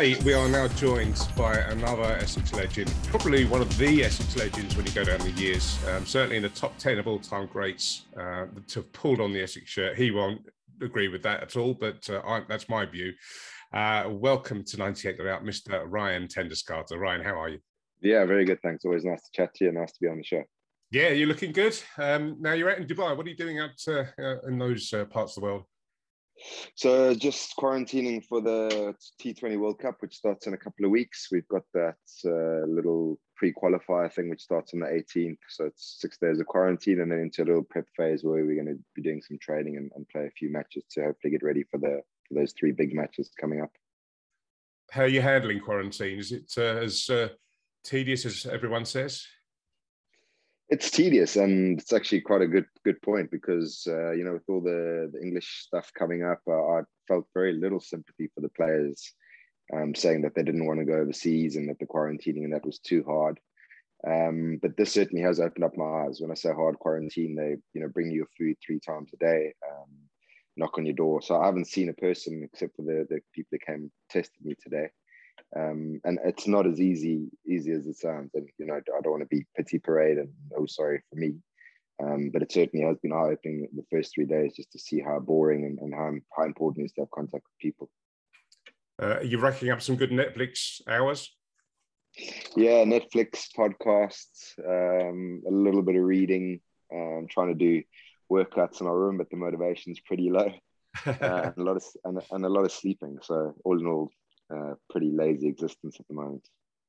Okay, we are now joined by another Essex legend, probably one of the Essex legends when you go down the years. Um, certainly in the top 10 of all time greats uh, to have pulled on the Essex shirt. He won't agree with that at all, but uh, I, that's my view. Uh, welcome to 98 Out, Mr. Ryan ten Doeschate. Ryan, how are you? Yeah, very good. Thanks. Always nice to chat to you. Nice to be on the show. Yeah, you're looking good. Um, now you're out in Dubai. What are you doing out uh, uh, in those uh, parts of the world? So just quarantining for the T20 World Cup, which starts in a couple of weeks. We've got that uh, little pre-qualifier thing, which starts on the 18th. So it's six days of quarantine, and then into a little prep phase where we're going to be doing some training and, and play a few matches to hopefully get ready for the for those three big matches coming up. How are you handling quarantine? Is it uh, as uh, tedious as everyone says? It's tedious and it's actually quite a good good point because uh, you know with all the, the english stuff coming up uh, i felt very little sympathy for the players um, saying that they didn't want to go overseas and that the quarantining and that was too hard. Um, but this certainly has opened up my eyes. When i say hard quarantine they you know bring you food three times a day um, knock on your door. So i haven't seen a person except for the, the people that came tested me today um, and it's not as easy easy as it sounds. And you know, I don't want to be pity parade and oh sorry for me, um, but it certainly has been eye opening the first three days just to see how boring and, and how how important it is to have contact with people. Uh, are you racking up some good Netflix hours? Yeah, Netflix podcasts, um, a little bit of reading, um, trying to do workouts in my room, but the motivation's pretty low. uh, and a lot of and, and a lot of sleeping. So all in all, uh, pretty lazy existence at the moment.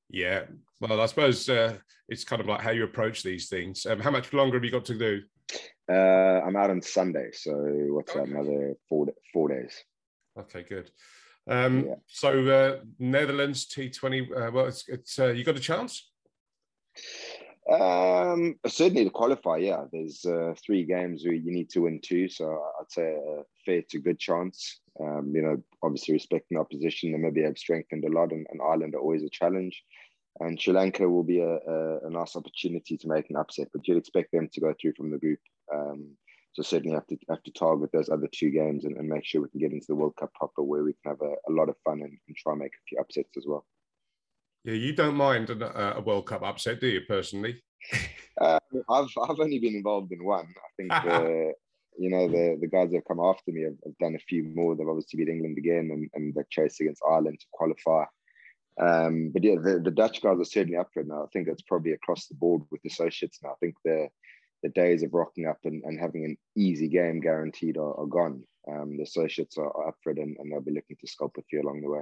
Yeah, well, I suppose uh, it's kind of like how you approach these things. Um, how much longer have you got to do? Uh, I'm out on Sunday, so what's okay. that? Another four four days. Okay, good. Um, yeah. So uh, Netherlands T20. Uh, well, it's, it's uh, you got a chance. Um, certainly to qualify, yeah. There's uh, three games where you need to win two, so I'd say a fair to good chance. Um, you know, obviously respecting our position, maybe have strengthened a lot, and, and, Ireland are always a challenge. And Sri Lanka will be a, a, a, nice opportunity to make an upset, but you'd expect them to go through from the group. Um, so certainly have to have to target those other two games and, and, make sure we can get into the World Cup proper, where we can have a, a lot of fun and, and, try and make a few upsets as well. Yeah, you don't mind a, a World Cup upset, do you? Personally, uh, I've I've only been involved in one. I think the you know the the guys that have come after me have, have, done a few more. They've obviously beat England again and, and the chase against Ireland to qualify. Um, but yeah, the, the Dutch guys are certainly up for it now. I think that's probably across the board with the associates now. I think the the days of rocking up and, and having an easy game guaranteed are, are gone. Um, the associates are, are up for it and, and they'll be looking to sculpt a few along the way.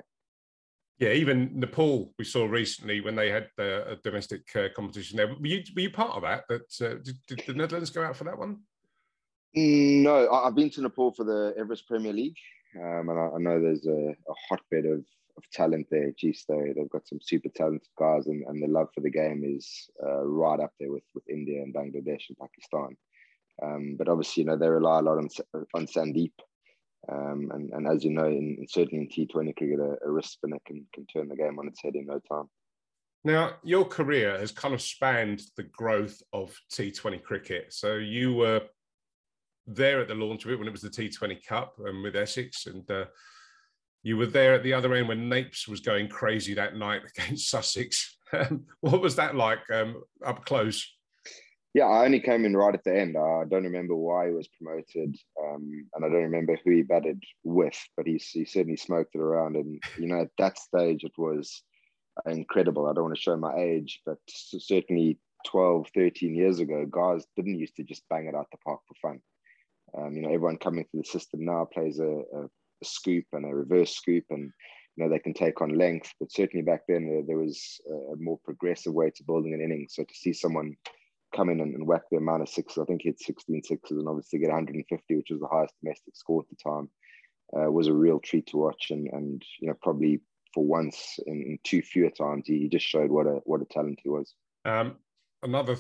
Yeah, even Nepal we saw recently when they had the domestic uh, competition there. Were you, were you part of that? That uh, did, did, the Netherlands go out for that one? No, I've been to Nepal for the Everest Premier League, um, and I, I, know there's a, a, hotbed of, of talent there. Geez, they, they've got some super talented guys, and, and the love for the game is uh, right up there with, with India and Bangladesh and Pakistan. Um, but obviously, you know, they rely a lot on on Sandeep, um, and, and as you know, in, certainly in T20 cricket, a, a wrist spinner can, can turn the game on its head in no time. Now, your career has kind of spanned the growth of T20 cricket. So you were there at the launch of it when it was the T20 Cup and with Essex, and uh, you were there at the other end when Napes was going crazy that night against Sussex. what was that like um, up close? Yeah, I only came in right at the end. I don't remember why he was promoted, um, and I don't remember who he batted with, but he, he certainly smoked it around. And you know, at that stage, it was incredible. I don't want to show my age, but certainly 12, 13 years ago, guys didn't used to just bang it out the park for fun. Um, you know, everyone coming through the system now plays a, a, a, scoop and a reverse scoop, and you know they can take on length. But certainly back then, there, there was a more progressive way to building an inning. So to see someone come in and, and whack the amount of sixes, I think he had 16 sixes, and obviously get 150, which was the highest domestic score at the time, uh, was a real treat to watch. And and you know probably for once in, in too few times, he, he, just showed what a what a talent he was. Um, another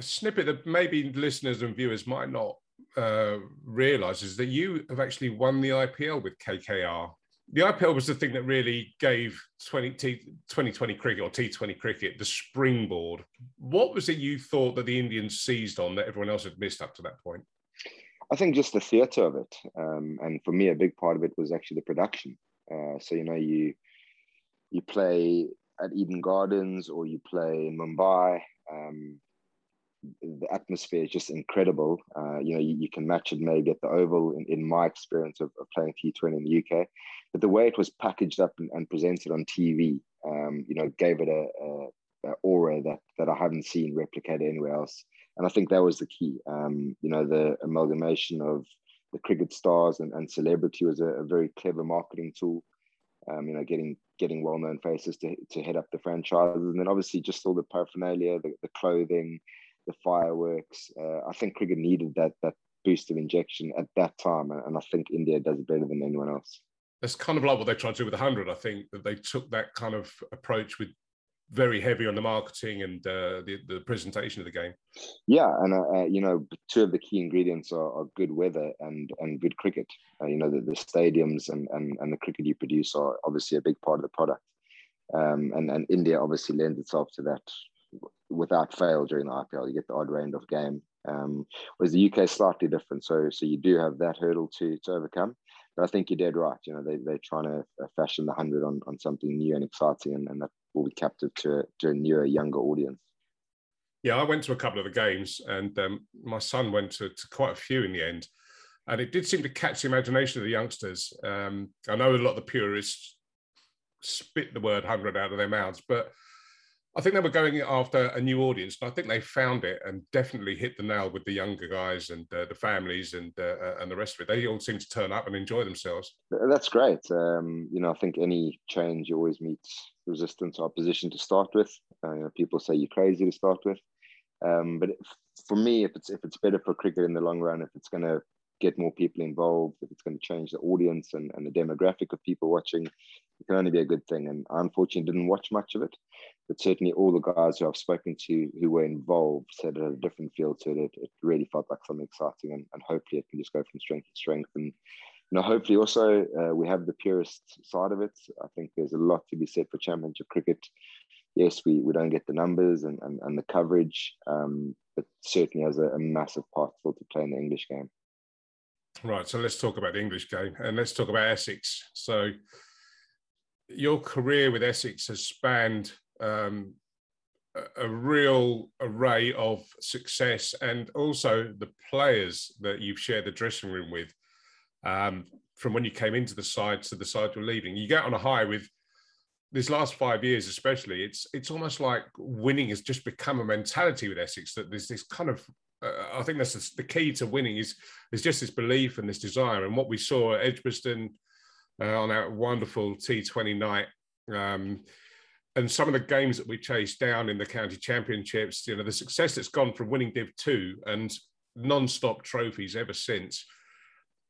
snippet that maybe listeners and viewers might not uh, realize is that you have actually won the IPL with KKR. The IPL was the thing that really gave 20, T, 2020 cricket or T20 cricket the springboard. What was it you thought that the Indians seized on that everyone else had missed up to that point? I think just the theatre of it. Um, and for me, a big part of it was actually the production. Uh, so, you know, you you play at Eden Gardens or you play in Mumbai. Um, the atmosphere is just incredible. Uh, you know, you, you, can match it maybe at the Oval in, in my experience of, of, playing T20 in the UK. But the way it was packaged up and, and presented on TV, um, you know, gave it a, a, a, aura that, that I haven't seen replicated anywhere else. And I think that was the key. Um, you know, the amalgamation of the cricket stars and, and celebrity was a, a very clever marketing tool. Um, you know, getting getting well-known faces to, to head up the franchises, and then obviously just all the paraphernalia, the, the clothing, the fireworks. Uh, I think cricket needed that that boost of injection at that time, and I think India does it better than anyone else. That's kind of like what they tried to do with the hundred. I think that they took that kind of approach with very heavy on the marketing and uh, the the presentation of the game. Yeah, and uh, uh, you know, two of the key ingredients are, are good weather and and good cricket. Uh, you know, the, the stadiums and, and and the cricket you produce are obviously a big part of the product. Um, and and India obviously lends itself to that without fail during the IPL. You get the odd rain of game. Um, whereas the UK is slightly different, so so you do have that hurdle to to overcome. But I think you're dead right. You know, they they're trying to uh, fashion the hundred on on something new and exciting, and, and that will be captive to, to a newer, younger audience. Yeah, I went to a couple of the games, and um, my son went to, to, quite a few in the end, and it did seem to catch the imagination of the youngsters. Um, I know a lot of the purists spit the word hundred out of their mouths, but I think they were going after a new audience, and I think they found it and definitely hit the nail with the younger guys and uh, the families and uh, uh, and the rest of it. They all seem to turn up and enjoy themselves. That's great. Um, you know, I think any change always meets resistance or opposition to start with. Uh, you know, people say you're crazy to start with, um, but for me, if it's if it's better for cricket in the long run, if it's going to get more people involved, if it's going to change the audience and, and the demographic of people watching, it can only be a good thing. And I unfortunately didn't watch much of it, but certainly all the guys who I've spoken to who were involved said it had a different feel to it. It, really felt like something exciting, and, and hopefully it can just go from strength to strength. And you know, hopefully also uh, we have the purist side of it. I think there's a lot to be said for Championship cricket. Yes, we, we don't get the numbers and, and, and the coverage, um, but certainly has a, a massive part still to play in the English game. Right, so let's talk about the English game and let's talk about Essex. So, your career with Essex has spanned um, a, real array of success and also the players that you've shared the dressing room with um, from when you came into the side to the side you're leaving. You get on a high with these last five years, especially. It's it's almost like winning has just become a mentality with Essex that there's this kind of uh, I think that's the key to winning is is just this belief and this desire. And what we saw at Edgbaston uh, on that wonderful T20 night, um, and some of the games that we chased down in the county championships, you know, the success that's gone from winning Div Two and non-stop trophies ever since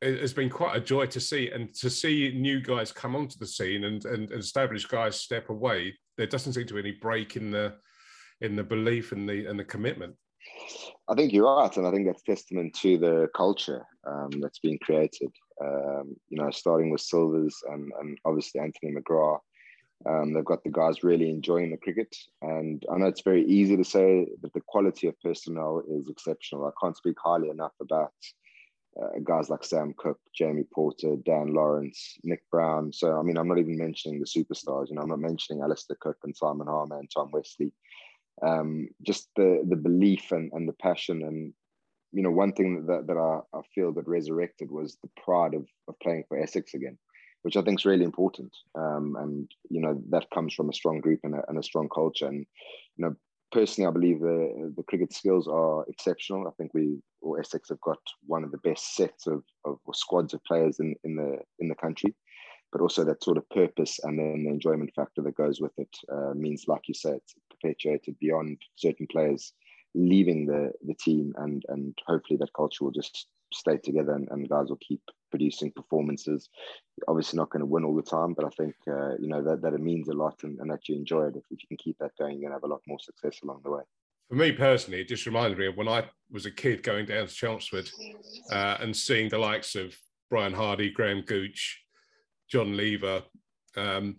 it has been quite a joy to see and to see new guys come onto the scene and, and established guys step away there doesn't seem to be any break in the in the belief and the and the commitment I think you're right, and I think that's testament to the culture um, that's being created. Um, you know, starting with Silvers and, and obviously Anthony McGrath. Um, they've got the guys really enjoying the cricket, and I know it's very easy to say that the quality of personnel is exceptional. I can't speak highly enough about uh, guys like Sam Cook, Jamie Porter, Dan Lawrence, Nick Brown. So, I mean, I'm not even mentioning the superstars. You know, I'm not mentioning Alastair Cook and Simon Harmer and Tom Westley um, just the the belief and, and the passion. And you know one thing that, that I, I feel that resurrected was the pride of, of playing for Essex again which I think is really important. Um, and you know that comes from a strong group and a, and a strong culture. And you know personally I believe the the cricket skills are exceptional. I think we or Essex have got one of the best sets of, of squads of players in, in the in the country. But also that sort of purpose and then the enjoyment factor that goes with it uh, means, like you said, it's perpetuated beyond certain players leaving the the team, and and hopefully that culture will just stay together and, and guys will keep producing performances. Obviously, not going to win all the time, but I think uh, you know that that it means a lot and, and that you enjoy it. If, if you can keep that going, you're going to have a lot more success along the way. For me personally, it just reminds me of when I was a kid going down to Chelmsford uh, and seeing the likes of Brian Hardy, Graham Gooch, John Lever. Um,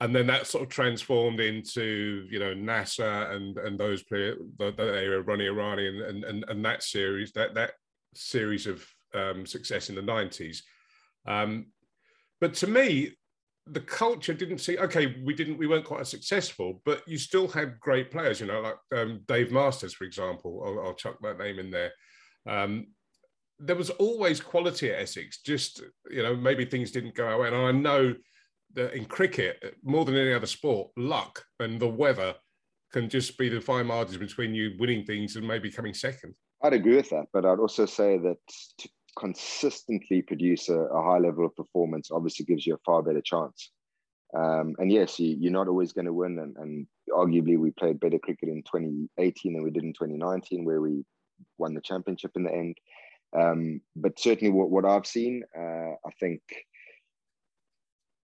and then that sort of transformed into you know Nasser and and those players that area Ronnie Irani and, and and that series that that series of um, success in the nineties. Um, but to me, the culture didn't see okay we didn't we weren't quite as successful but you still had great players you know like um, dave masters for example. I'll, I'll, chuck that name in there. Um, there was always quality at essex just you know maybe things didn't go away and i know that in cricket more than any other sport luck and the weather can just be the fine margins between you winning things and maybe coming second i'd agree with that but i'd also say that to, consistently produce a, a, high level of performance obviously gives you a far better chance. Um, and yes, you, are not always going to win. And, and, arguably, we played better cricket in 2018 than we did in 2019, where we won the championship in the end. Um, but certainly, what, what I've seen, uh, I think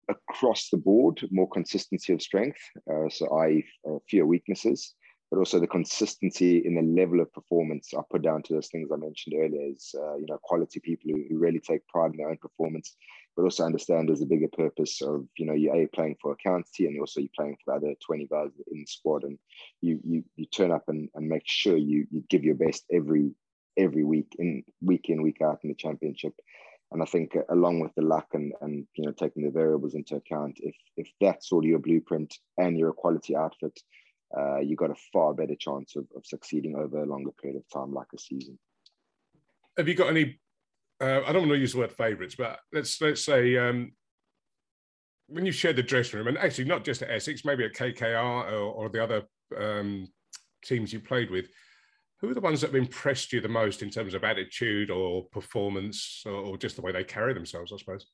across the board, more consistency of strength. Uh, so, I uh, fewer weaknesses but also the consistency in the level of performance I put down to those things I mentioned earlier is, uh, you know, quality people who, who, really take pride in their own performance, but also understand there's a bigger purpose of, you know, you're playing for a county and also you're playing for the other 20 guys in the squad and you you, you turn up and, and make sure you, you give your best every every week in week in, week out in the championship. And I think uh, along with the luck and, and you know taking the variables into account, if if that's sort of your blueprint and you're a quality outfit, uh, you got a far better chance of, of succeeding over a longer period of time, like a season. Have you got any? Uh, I don't want to use the word favourites, but let's let's say um, when you shared the dressing room, and actually not just at Essex, maybe at KKR or, or the other um, teams you played with. Who are the ones that have impressed you the most in terms of attitude or performance, or, just the way they carry themselves? I suppose.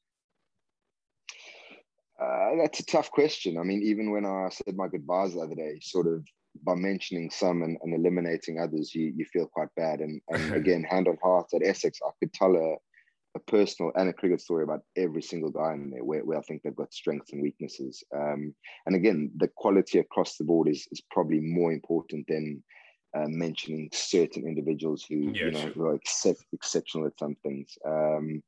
Uh, that's a tough question. I mean, even when I said my goodbyes the other day, sort of by mentioning some and, and eliminating others, you, you feel quite bad. And, and again, hand on heart at Essex, I could tell a, a personal and a cricket story about every single guy in there where, where I think they've got strengths and weaknesses. Um, and again, the quality across the board is, is probably more important than uh, mentioning certain individuals who, yeah, you know, sure. who are except, exceptional at some things. Um,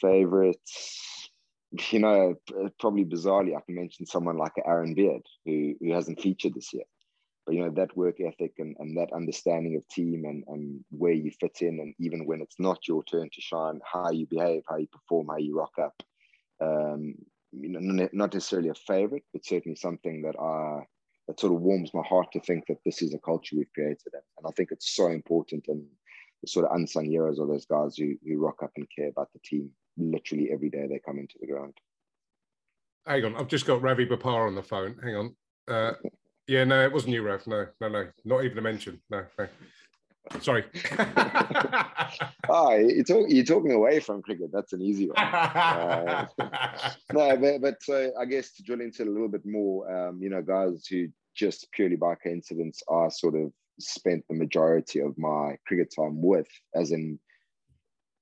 favorites you know, probably bizarrely, I can mention someone like Aaron Beard, who, who hasn't featured this year. But, you know, that work ethic and, and that understanding of team and, and where you fit in, and even when it's not your turn to shine, how you behave, how you perform, how you rock up. Um, you know, not necessarily a favorite, but certainly something that I that sort of warms my heart to think that this is a culture we've created. And I think it's so important and the sort of unsung heroes are those guys who, who rock up and care about the team literally every day they come into the ground. Hang on, I've just got Ravi Bopara on the phone. Hang on. Uh, yeah, no, it wasn't you, Rav. No, no, no, not even a mention. No, no. Sorry. oh, you're, talk, you're, talking away from cricket. That's an easy one. Uh, no, but, but so I guess to drill into it a little bit more, um, you know, guys who just purely by coincidence are sort of spent the majority of my cricket time with, as in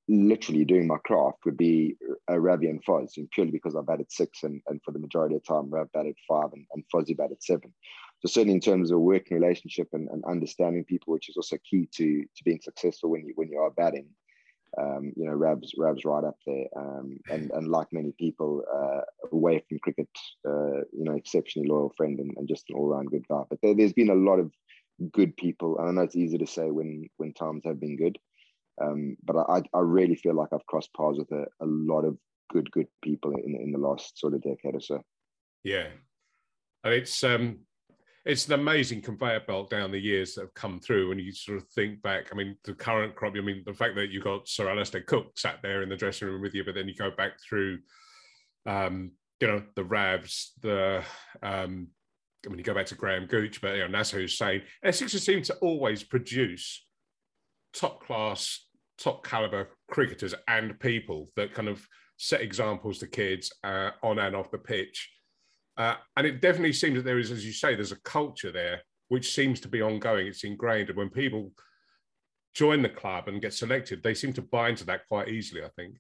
literally doing my craft would be a Ravi and Foz, and purely because I've batted six, and, and for the majority of time, Rav batted five, and, and Fozzy batted seven. So certainly in terms of working relationship and, and understanding people, which is also key to to being successful when you when you are batting. Um, you know, Rav's Rav's right up there, um, and and like many people uh, away from cricket, uh, you know, exceptionally loyal friend and, and just an all round good guy. But there, has been a lot of good people, and I know it's easy to say when when times have been good, um, but I, I really feel like I've crossed paths with a, a lot of good, good people in, in the last sort of decade or so. Yeah. And it's, um, it's an amazing conveyor belt down the years that have come through. And you sort of think back, I mean, the current crop, I mean, the fact that you got Sir Alastair Cook sat there in the dressing room with you, but then you go back through, um, you know, the Ravs, the, um, I mean, you go back to Graham Gooch, but, you know, Nasser Hussain, Essex has seemed to always produce top class top caliber cricketers and people that kind of set examples to kids uh, on and off the pitch. Uh, and it definitely seems that there is, as you say, there's a culture there which seems to be ongoing. It's ingrained. And when people join the club and get selected, they seem to buy into that quite easily, I think.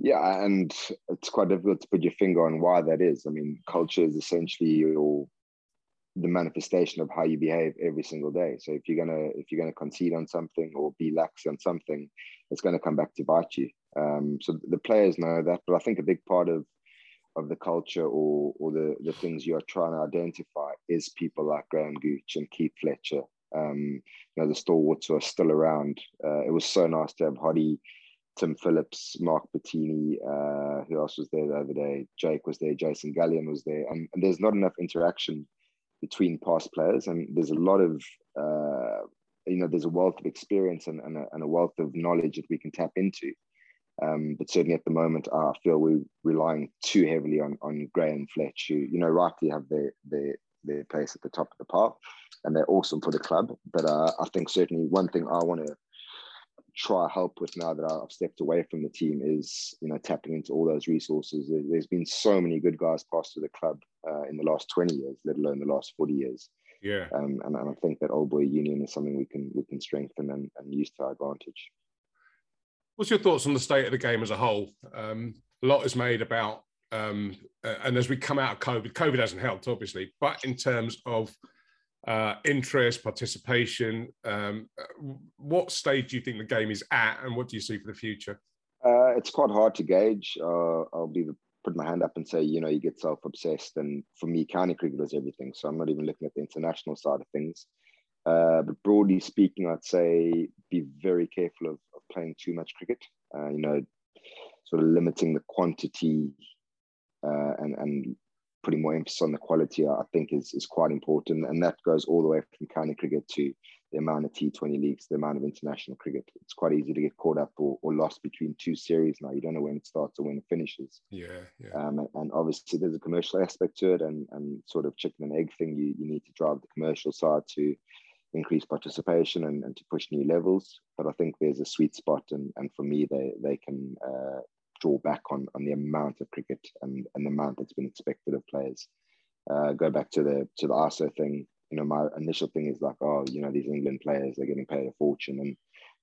Yeah, and it's quite difficult to put your finger on why that is. I mean, culture is essentially your the manifestation of how you behave every single day. So if you're gonna if you're gonna concede on something or be lax on something, it's gonna come back to bite you. Um, so the players know that, but I think a big part of of the culture or or the the things you are trying to identify is people like Graham Gooch and Keith Fletcher. Um, you know the stalwarts are still around. Uh, it was so nice to have Hoddy Tim Phillips, Mark Pettini, uh, who else was there the other day? Jake was there, Jason Gallian was there, and, and there's not enough interaction between past players, and there's a lot of uh, you know there's a wealth of experience and, and, a, and a wealth of knowledge that we can tap into. Um, but certainly at the moment, I feel we're relying too heavily on on Gray and Fletch, who you know rightly have their their their place at the top of the park, and they're awesome for the club. But uh, I think certainly one thing I want to try help with now that I've stepped away from the team is you know tapping into all those resources. There's been so many good guys passed to the club uh, in the last 20 years, let alone the last 40 years. Yeah, um, and, and I think that old boy union is something we can we can strengthen and, and use to our advantage. What's your thoughts on the state of the game as a whole? Um, a lot is made about, um, and as we come out of COVID, COVID hasn't helped, obviously, but in terms of uh, interest, participation. Um, what stage do you think the game is at, and what do you see for the future? Uh, it's quite hard to gauge. Uh, I'll be put my hand up and say, you know, you get self obsessed, and for me, county cricket is everything. So I'm not even looking at the international side of things. Uh, but broadly speaking, I'd say be very careful of, of playing too much cricket. Uh, you know, sort of limiting the quantity uh, and and putting more emphasis on the quality, I think is, is quite important. And that goes all the way from county cricket to the amount of T20 leagues, the amount of international cricket. It's quite easy to get caught up or, or lost between two series now. You don't know when it starts or when it finishes. Yeah. yeah. Um, and obviously there's a commercial aspect to it and, and sort of chicken and egg thing. You, you need to drive the commercial side to increase participation and, and to push new levels. But I think there's a sweet spot. And, and for me, they, they can uh, draw back on on the amount of cricket and, and the amount that's been expected of players. Uh, go back to the to the ISO thing. You know, my initial thing is like, oh, you know, these England players they're getting paid a fortune, and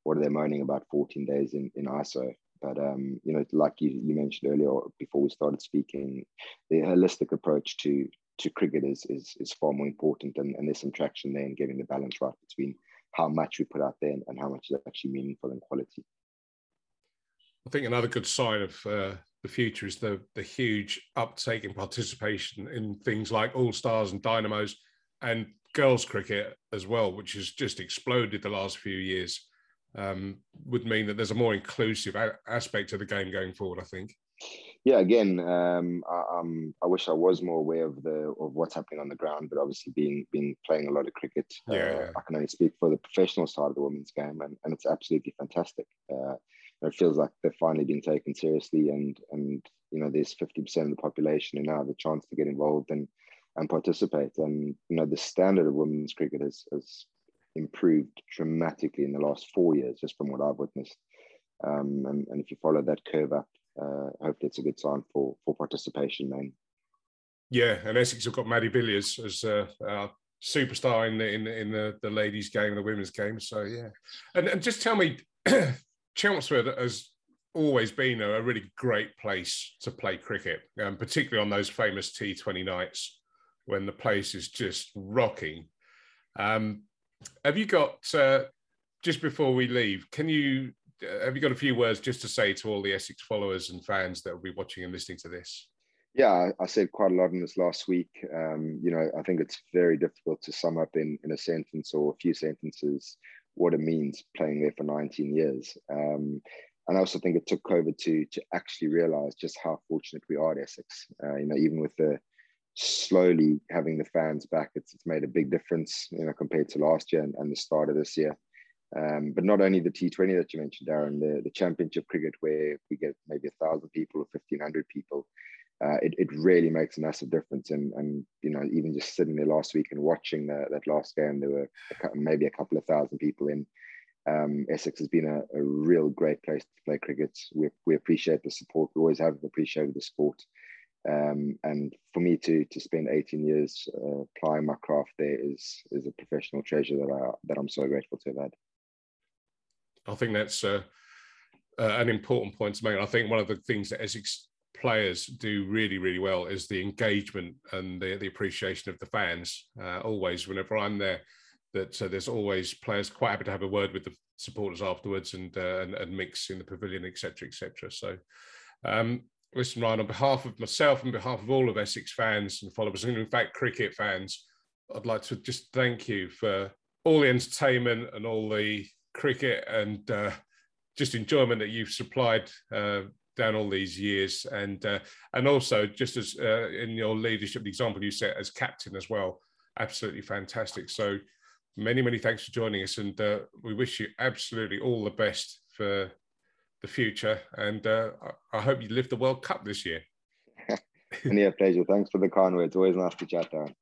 what are they moaning about 14 days in in ISO? But um, you know, like you, you mentioned earlier before we started speaking, the holistic approach to to cricket is is, is far more important, and, and there's some traction there in getting the balance right between how much we put out there and, and how much is actually meaningful and quality. I think another good sign of uh, the future is the the huge uptake in participation in things like All Stars and Dynamos and girls cricket as well, which has just exploded the last few years. Um, would mean that there's a more inclusive a- aspect to the game going forward. I think. Yeah, again, um, I, um, I wish I was more aware of the of what's happening on the ground, but obviously being being playing a lot of cricket, yeah. Uh, I can only speak for the professional side of the women's game, and, and it's absolutely fantastic. Uh, it feels like they've finally been taken seriously and and you know there's 50% of the population who now have a chance to get involved and and participate and you know the standard of women's cricket has, has improved dramatically in the last four years just from what i've witnessed um, and, and if you follow that curve up uh, hopefully it's a good sign for for participation then. yeah and essex have got maddie villiers as uh, our superstar in the in, in the, the ladies game the women's game so yeah and, and just tell me Chelmsford has always been a, really great place to play cricket, um, particularly on those famous T20 nights when the place is just rocking. Um, have you got uh, just before we leave? Can you have you got a few words just to say to all the Essex followers and fans that will be watching and listening to this? Yeah, I said quite a lot in this last week. Um, you know, I think it's very difficult to sum up in, in a sentence or a few sentences what it means playing there for 19 years. Um, and I also think it took COVID to to actually realize just how fortunate we are at Essex. Uh, you know, even with the slowly having the fans back, it's, it's made a big difference, you know, compared to last year and, and the start of this year. Um, but not only the T20 that you mentioned, Darren, the, the championship cricket where we get maybe a thousand people or 1500 people, uh, it, it really makes a massive difference. And, and, you know, even just sitting there last week and watching the, that last game, there were a, maybe a couple of thousand people in. Um, Essex has been a, a, real great place to play cricket. We, we appreciate the support. We always have appreciated the sport. Um, and for me to to spend 18 years uh, applying my craft there is is a professional treasure that I that I'm so grateful to have had. I think that's uh, uh, an important point to make. I think one of the things that Essex players do really, really well is the engagement and the, the appreciation of the fans. Uh, always, whenever I'm there, that uh, there's always players quite happy to have a word with the supporters afterwards and uh, and, and, mix in the pavilion, etc., etc. So, um, listen, Ryan, on behalf of myself and behalf of all of Essex fans and followers, and in fact cricket fans, I'd like to just thank you for all the entertainment and all the cricket and uh, just enjoyment that you've supplied uh, down all these years, and uh, and also just as uh, in your leadership, the example you set as captain as well, absolutely fantastic. So many many thanks for joining us, and uh, we wish you absolutely all the best for the future, and uh, I hope you live the World Cup this year. Any pleasure. Thanks for the kind words. Always nice to chat, Darren.